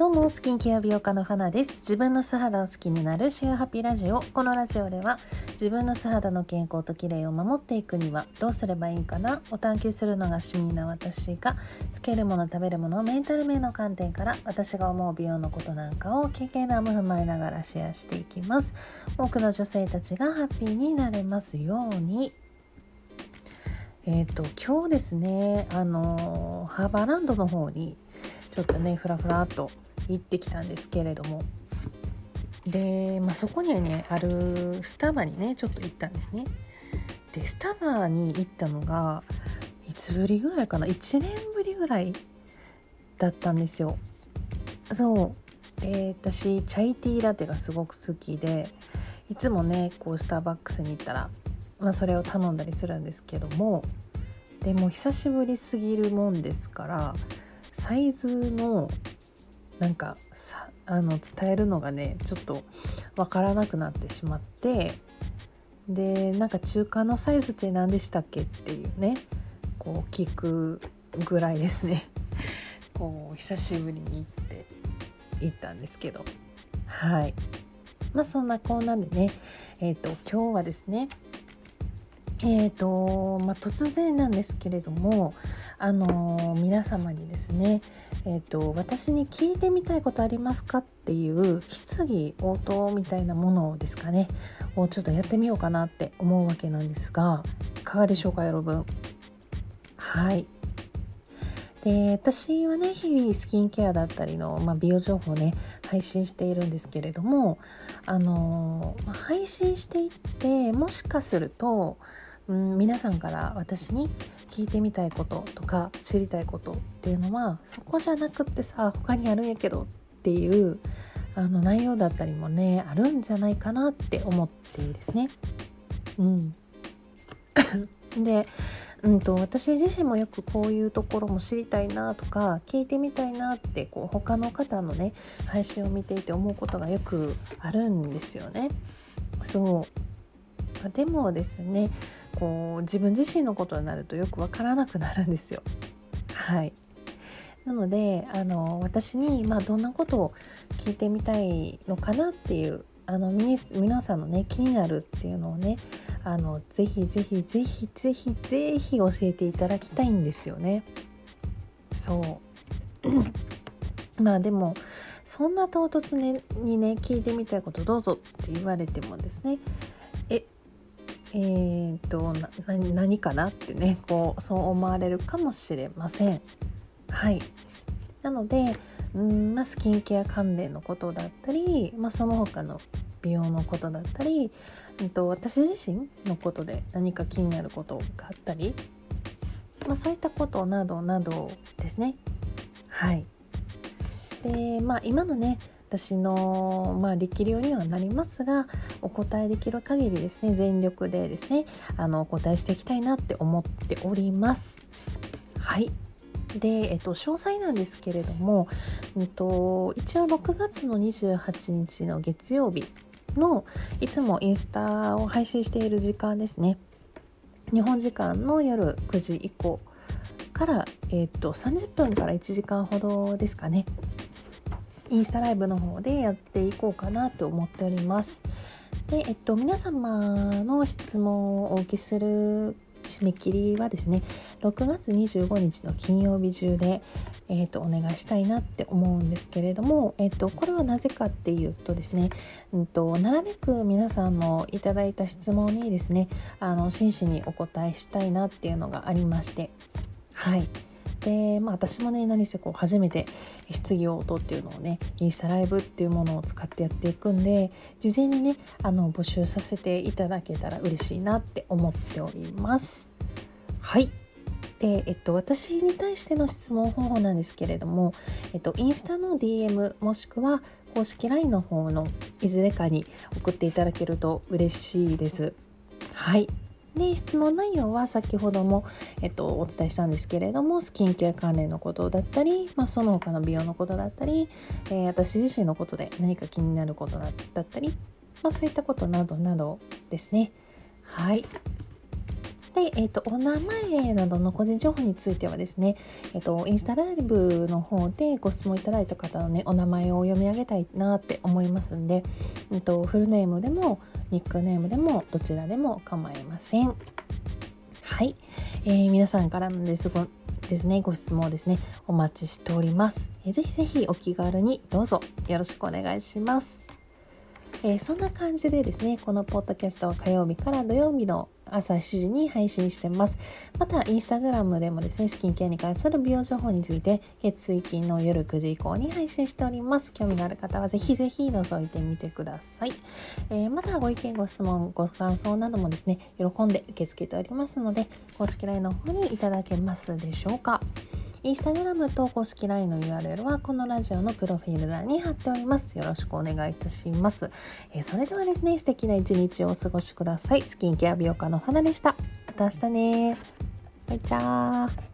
どうもスキンケア美容家の花です。自分の素肌を好きになるシェアハピラジオ。このラジオでは自分の素肌の健康と綺麗を守っていくにはどうすればいいかな？を探求するのが趣味な私がつけるもの食べるものメンタル面の観点から私が思う美容のことなんかを経験談も踏まえながらシェアしていきます。多くの女性たちがハッピーになれますように。えっ、ー、と今日ですねあのハーバーランドの方にちょっとねふらふらっと行ってきたんですけれども。で、まあ、そこにはねあるスタバにねちょっと行ったんですね。でスタバに行ったのがいつぶりぐらいかな？1年ぶりぐらいだったんですよ。そう。で私チャイティーラテがすごく好きでいつもねこうスターバックスに行ったら、まあ、それを頼んだりするんですけどもでも久しぶりすぎるもんですからサイズのなんかさあの伝えるのがねちょっと分からなくなってしまってでなんか中間のサイズって何でしたっけっていうねこう聞くぐらいですね。こう久しぶりに行って行ったんですけど。はい。まあそんなこんなんでねえっ、ー、と今日はですねえーとまあ、突然なんですけれども、あのー、皆様にですね、えーと、私に聞いてみたいことありますかっていう質疑応答みたいなものですかねをちょっとやってみようかなって思うわけなんですがいかがでしょうかよろぶん。はいで私はね日々スキンケアだったりの、まあ、美容情報をね配信しているんですけれどもあのー、配信していってもしかするとうん皆さんから私に聞いてみたいこととか知りたいことっていうのはそこじゃなくってさ他にあるんやけどっていうあの内容だったりもねあるんじゃないかなって思ってですね。うん、で、うんと、私自身もよくこういうところも知りたいなとか聞いてみたいなってこう他の方のね配信を見ていて思うことがよくあるんですよね。そうでもですねこう自分自身のことになるとよくわからなくなるんですよ。はいなのであの私に、まあ、どんなことを聞いてみたいのかなっていうあの皆さんのね気になるっていうのをねあのぜひぜひぜひぜひぜひ教えていただきたいんですよね。そうまあでもそんな唐突にね聞いてみたいことどうぞって言われてもですねえーと、何かなってねこうそう思われるかもしれません。はいなのでうん、まあ、スキンケア関連のことだったり、まあ、その他の美容のことだったり、えーと、私自身のことで何か気になることがあったり、まあ、そういったことなどなどですね。はいでまあ今のね私の、まあ、力量にはなりますがお答えできる限りですね全力でですねあのお答えしていきたいなって思っております。はい。で、えっと、詳細なんですけれども、えっと、一応6月の28日の月曜日のいつもインスタを配信している時間ですね。日本時間の夜9時以降から、えっと、30分から1時間ほどですかね。インスタライブの方でやっていこうかなと思っております。で、えっと、皆様の質問をお受けする締め切りはですね6月25日の金曜日中で、えーと、お願いしたいなって思うんですけれども、えーと、これはなぜかっていうとですね、うんと、なるべく皆さんのいただいた質問にですねあの真摯にお答えしたいなっていうのがありましてはい。で、まあ、私もね何せこう初めて質疑応答っていうのをねインスタライブっていうものを使ってやっていくんで事前にねあの募集させていただけたら嬉しいなって思っております。はいで、えっと、私に対しての質問方法なんですけれども、えっと、インスタの DM もしくは公式 LINE の方のいずれかに送っていただけると嬉しいです。はいで質問内容は先ほども、えっと、お伝えしたんですけれどもスキンケア関連のことだったり、まあ、その他の美容のことだったり、えー、私自身のことで何か気になることだったり、まあ、そういったことなどなどですね。はいで、えっ、と、お名前などの個人情報についてはですね、えっ、と、インスタライブの方でご質問いただいた方のね、お名前を読み上げたいなって思いますんで、えっ、と、フルネームでも、ニックネームでも、どちらでも構いません。はい、えー、皆さんからのですごですねご質問をですねお待ちしております、えー、ぜひぜひお気軽にどうぞよろしくお願いします。えー、そんな感じでですねこのポッドキャストは火曜日から土曜日の朝7時に配信してます。またインスタグラムでもですねスキンケアに関する美容情報について月水金の夜9時以降に配信しております。興味がある方はぜひぜひ覗いてみてください、えー、またご意見ご質問ご感想などもですね喜んで受け付けておりますので公式 LINE の方にいただけますでしょうか。インスタグラムと公式 LINE の URL はこのラジオのプロフィール欄に貼っております。よろしくお願いいたします。えー、それではですね、素敵な一日をお過ごしください。スキンケア美容家の花でした。また明日ねバイチャー。